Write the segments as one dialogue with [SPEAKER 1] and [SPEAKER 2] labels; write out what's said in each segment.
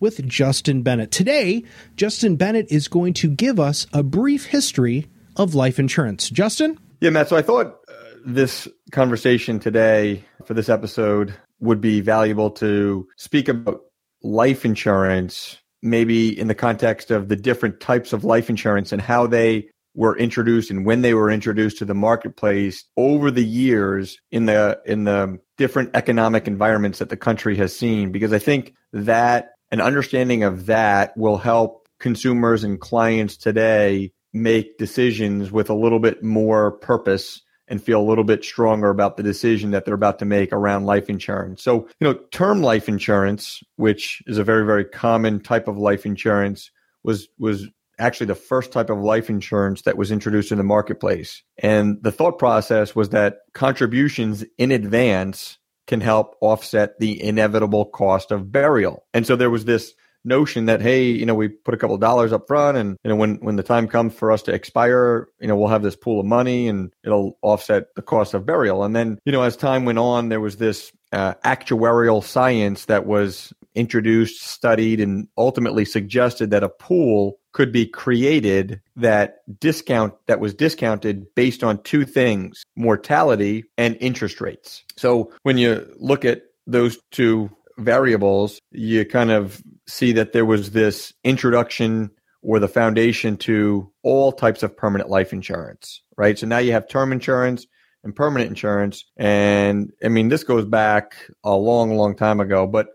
[SPEAKER 1] with Justin Bennett. Today, Justin Bennett is going to give us a brief history of life insurance. Justin?
[SPEAKER 2] Yeah, Matt. So I thought uh, this conversation today for this episode would be valuable to speak about life insurance, maybe in the context of the different types of life insurance and how they were introduced and when they were introduced to the marketplace over the years in the in the different economic environments that the country has seen because i think that an understanding of that will help consumers and clients today make decisions with a little bit more purpose and feel a little bit stronger about the decision that they're about to make around life insurance. So, you know, term life insurance, which is a very very common type of life insurance, was was actually the first type of life insurance that was introduced in the marketplace. And the thought process was that contributions in advance can help offset the inevitable cost of burial. And so there was this notion that hey you know we put a couple of dollars up front and you know when when the time comes for us to expire you know we'll have this pool of money and it'll offset the cost of burial and then you know as time went on there was this uh, actuarial science that was introduced studied and ultimately suggested that a pool could be created that discount that was discounted based on two things mortality and interest rates so when you look at those two variables you kind of see that there was this introduction or the foundation to all types of permanent life insurance, right? So now you have term insurance and permanent insurance. And I mean, this goes back a long, long time ago, but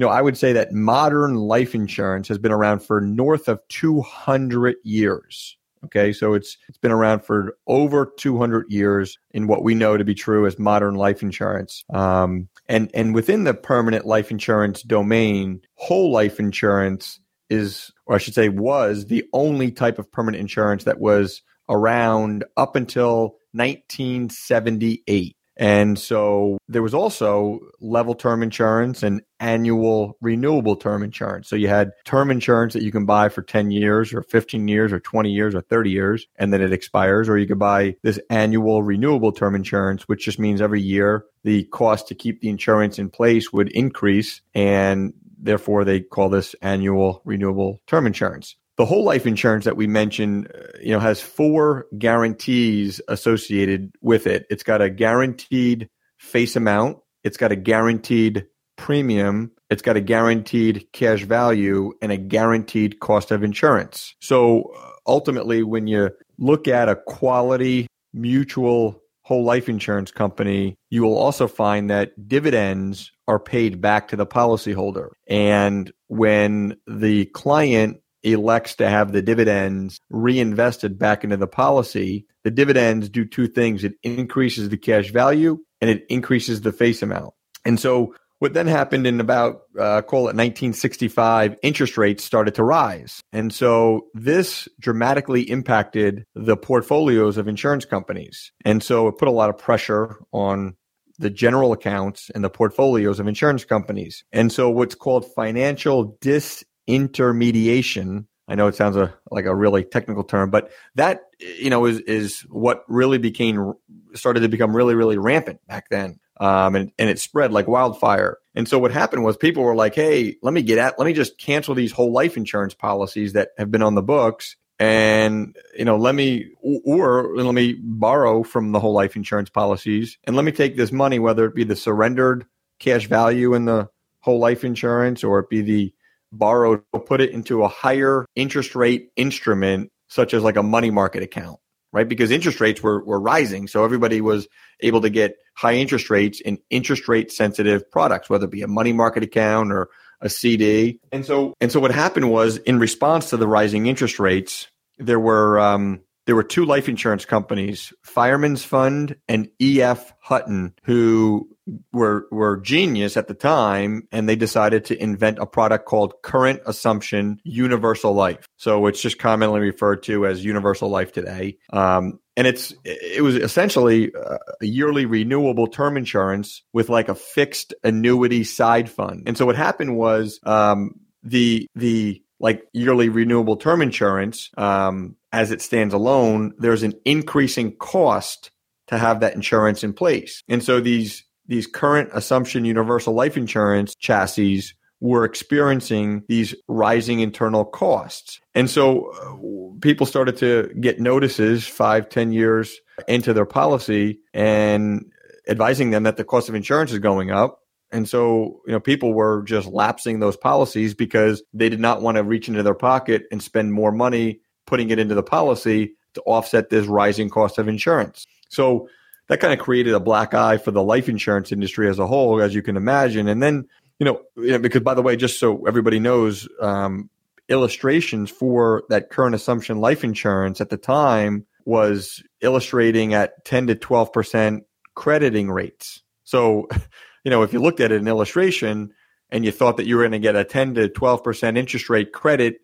[SPEAKER 2] you know, I would say that modern life insurance has been around for north of 200 years. Okay, so it's it's been around for over 200 years in what we know to be true as modern life insurance. Um, and and within the permanent life insurance domain, whole life insurance is, or I should say, was the only type of permanent insurance that was around up until 1978. And so there was also level term insurance and annual renewable term insurance. So you had term insurance that you can buy for 10 years or 15 years or 20 years or 30 years, and then it expires. Or you could buy this annual renewable term insurance, which just means every year the cost to keep the insurance in place would increase. And therefore they call this annual renewable term insurance the whole life insurance that we mentioned, uh, you know, has four guarantees associated with it. It's got a guaranteed face amount. It's got a guaranteed premium. It's got a guaranteed cash value and a guaranteed cost of insurance. So uh, ultimately, when you look at a quality mutual whole life insurance company, you will also find that dividends are paid back to the policyholder. And when the client elects to have the dividends reinvested back into the policy, the dividends do two things. It increases the cash value and it increases the face amount. And so what then happened in about, uh, call it 1965, interest rates started to rise. And so this dramatically impacted the portfolios of insurance companies. And so it put a lot of pressure on the general accounts and the portfolios of insurance companies. And so what's called financial dis intermediation. I know it sounds a, like a really technical term, but that you know is is what really became started to become really really rampant back then, um, and and it spread like wildfire. And so what happened was people were like, "Hey, let me get at, let me just cancel these whole life insurance policies that have been on the books, and you know, let me or let me borrow from the whole life insurance policies, and let me take this money, whether it be the surrendered cash value in the whole life insurance or it be the borrowed, put it into a higher interest rate instrument, such as like a money market account, right? Because interest rates were, were rising. So everybody was able to get high interest rates in interest rate sensitive products, whether it be a money market account or a CD. And so, and so what happened was in response to the rising interest rates, there were, um, there were two life insurance companies, Fireman's Fund and EF Hutton, who were were genius at the time and they decided to invent a product called current assumption universal life. So it's just commonly referred to as universal life today. Um, and it's it was essentially a yearly renewable term insurance with like a fixed annuity side fund. And so what happened was um, the the like yearly renewable term insurance um, as it stands alone there's an increasing cost to have that insurance in place and so these these current assumption universal life insurance chassis were experiencing these rising internal costs. And so uh, people started to get notices five, ten years into their policy and advising them that the cost of insurance is going up. And so, you know, people were just lapsing those policies because they did not want to reach into their pocket and spend more money putting it into the policy to offset this rising cost of insurance. So that kind of created a black eye for the life insurance industry as a whole, as you can imagine. And then, you know, because by the way, just so everybody knows, um, illustrations for that current assumption life insurance at the time was illustrating at 10 to 12% crediting rates. So, you know, if you looked at it an illustration and you thought that you were going to get a 10 to 12% interest rate credit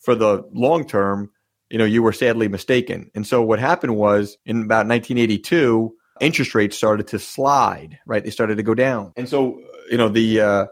[SPEAKER 2] for the long term, you know, you were sadly mistaken. And so what happened was in about 1982, interest rates started to slide, right? They started to go down. And so, you know, the uh,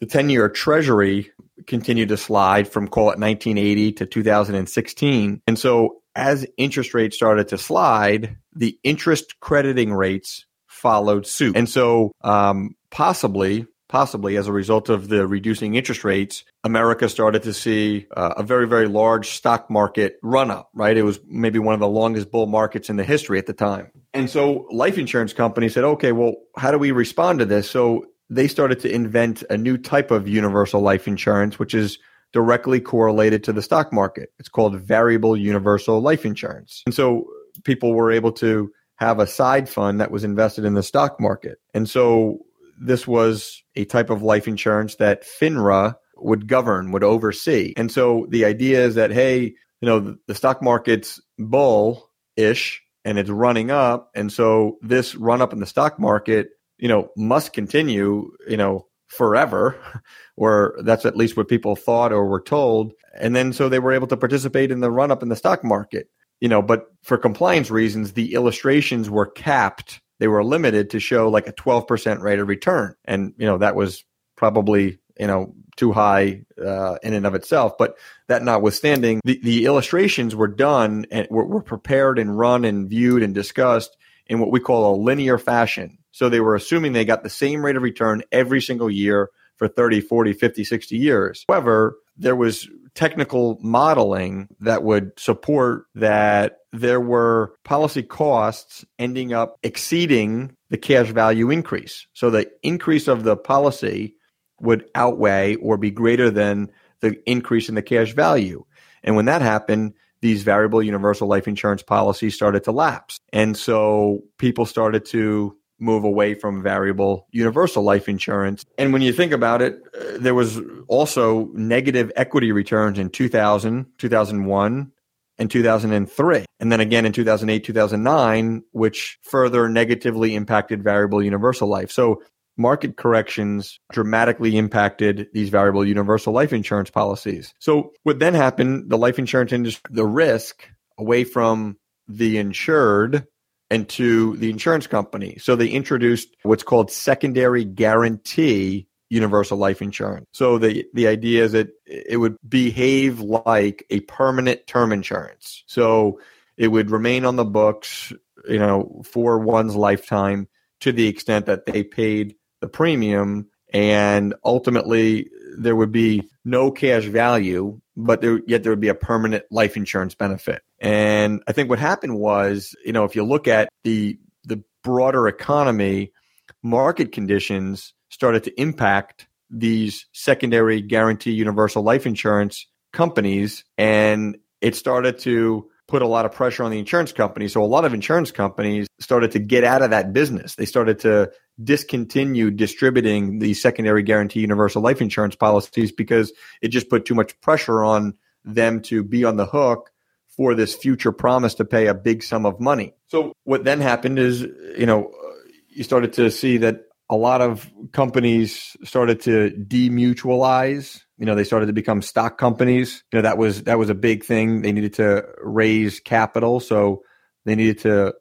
[SPEAKER 2] the 10-year treasury continued to slide from call it 1980 to 2016. And so as interest rates started to slide, the interest crediting rates followed suit. And so um, possibly possibly as a result of the reducing interest rates, America started to see uh, a very, very large stock market run up, right? It was maybe one of the longest bull markets in the history at the time. And so life insurance companies said, okay, well, how do we respond to this? So they started to invent a new type of universal life insurance, which is directly correlated to the stock market. It's called variable universal life insurance. And so people were able to have a side fund that was invested in the stock market. And so this was a type of life insurance that FINRA would govern, would oversee. And so the idea is that, hey, you know, the, stock market's bull ish and it's running up. And so this run up in the stock market, you know, must continue, you know, forever, or that's at least what people thought or were told. And then so they were able to participate in the run up in the stock market, you know, but for compliance reasons, the illustrations were capped they were limited to show like a 12% rate of return. And, you know, that was probably, you know, too high uh, in and of itself. But that notwithstanding, the, the illustrations were done and were, were prepared and run and viewed and discussed in what we call a linear fashion. So they were assuming they got the same rate of return every single year for 30, 40, 50, 60 years. However, there was technical modeling that would support that there were policy costs ending up exceeding the cash value increase. So the increase of the policy would outweigh or be greater than the increase in the cash value. And when that happened, these variable universal life insurance policies started to lapse. And so people started to move away from variable universal life insurance. And when you think about it, uh, there was also negative equity returns in 2000, 2001, and 2003. And then again in 2008, 2009, which further negatively impacted variable universal life. So market corrections dramatically impacted these variable universal life insurance policies. So what then happened, the life insurance industry, the risk away from the insured and to the insurance company. So they introduced what's called secondary guarantee universal life insurance. So the the idea is that it would behave like a permanent term insurance. So it would remain on the books, you know, for one's lifetime to the extent that they paid the premium and ultimately there would be no cash value, but there, yet there would be a permanent life insurance benefit. And I think what happened was, you know, if you look at the the broader economy, market conditions started to impact these secondary guarantee universal life insurance companies and it started to put a lot of pressure on the insurance companies. So a lot of insurance companies started to get out of that business. They started to discontinue distributing the secondary guarantee universal life insurance policies because it just put too much pressure on them to be on the hook for this future promise to pay a big sum of money. So what then happened is, you know, you started to see that a lot of companies started to demutualize. You know, they started to become stock companies. You know, that was that was a big thing. They needed to raise capital, so they needed to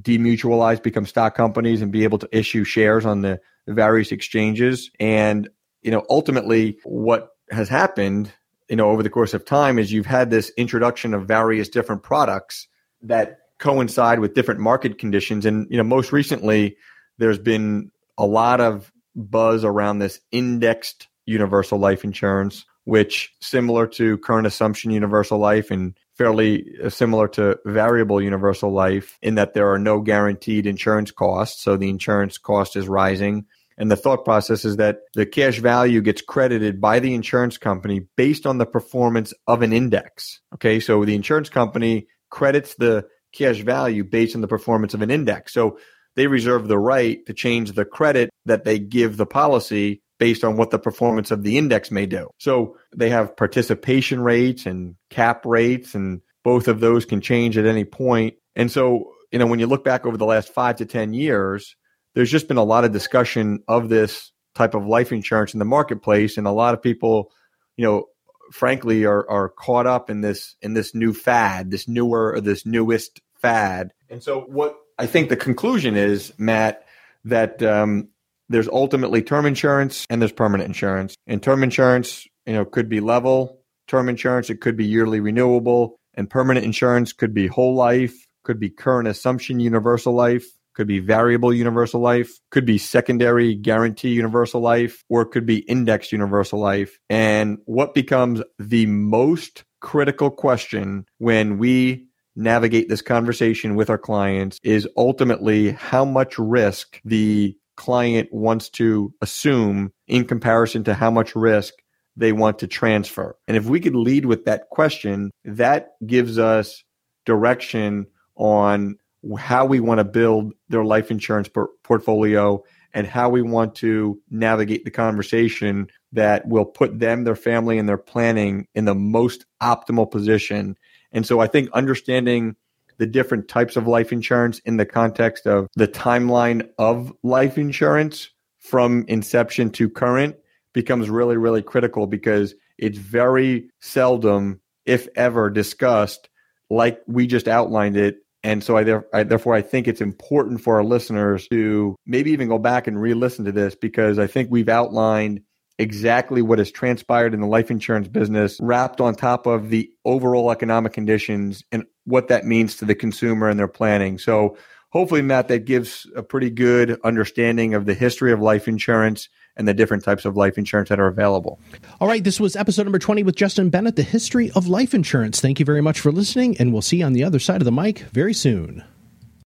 [SPEAKER 2] demutualize, become stock companies, and be able to issue shares on the various exchanges. And you know, ultimately, what has happened, you know, over the course of time is you've had this introduction of various different products that coincide with different market conditions. And you know, most recently, there's been a lot of buzz around this indexed universal life insurance, which similar to current assumption universal life and fairly uh, similar to variable universal life in that there are no guaranteed insurance costs. So the insurance cost is rising. And the thought process is that the cash value gets credited by the insurance company based on the performance of an index. Okay. So the insurance company credits the cash value based on the performance of an index. So they reserve the right to change the credit that they give the policy based on what the performance of the index may do. So they have participation rates and cap rates, and both of those can change at any point. And so, you know, when you look back over the last five to 10 years, there's just been a lot of discussion of this type of life insurance in the marketplace. And a lot of people, you know, frankly are, are caught up in this, in this new fad, this newer, or this newest fad. And so what I think the conclusion is, Matt, that um, there's ultimately term insurance and there's permanent insurance. And term insurance, you know, could be level. Term insurance, it could be yearly renewable. And permanent insurance could be whole life, could be current assumption universal life, could be variable universal life, could be secondary guarantee universal life, or it could be indexed universal life. And what becomes the most critical question when we navigate this conversation with our clients is ultimately how much risk the client wants to assume in comparison to how much risk they want to transfer. And if we could lead with that question, that gives us direction on how we want to build their life insurance por- portfolio and how we want to navigate the conversation that will put them, their family, and their planning in the most optimal position and so I think understanding the different types of life insurance in the context of the timeline of life insurance from inception to current becomes really, really critical because it's very seldom, if ever, discussed like we just outlined it. And so I, I, therefore I think it's important for our listeners to maybe even go back and re-listen to this because I think we've outlined exactly what has transpired in the life insurance business, wrapped on top of the overall economic conditions and what that means to the consumer and their planning. So, hopefully, Matt, that gives a pretty good understanding of the history of life insurance and the different types of life insurance that are available.
[SPEAKER 1] All right, this was episode number 20 with Justin Bennett, the history of life insurance. Thank you very much for listening, and we'll see you on the other side of the mic very soon.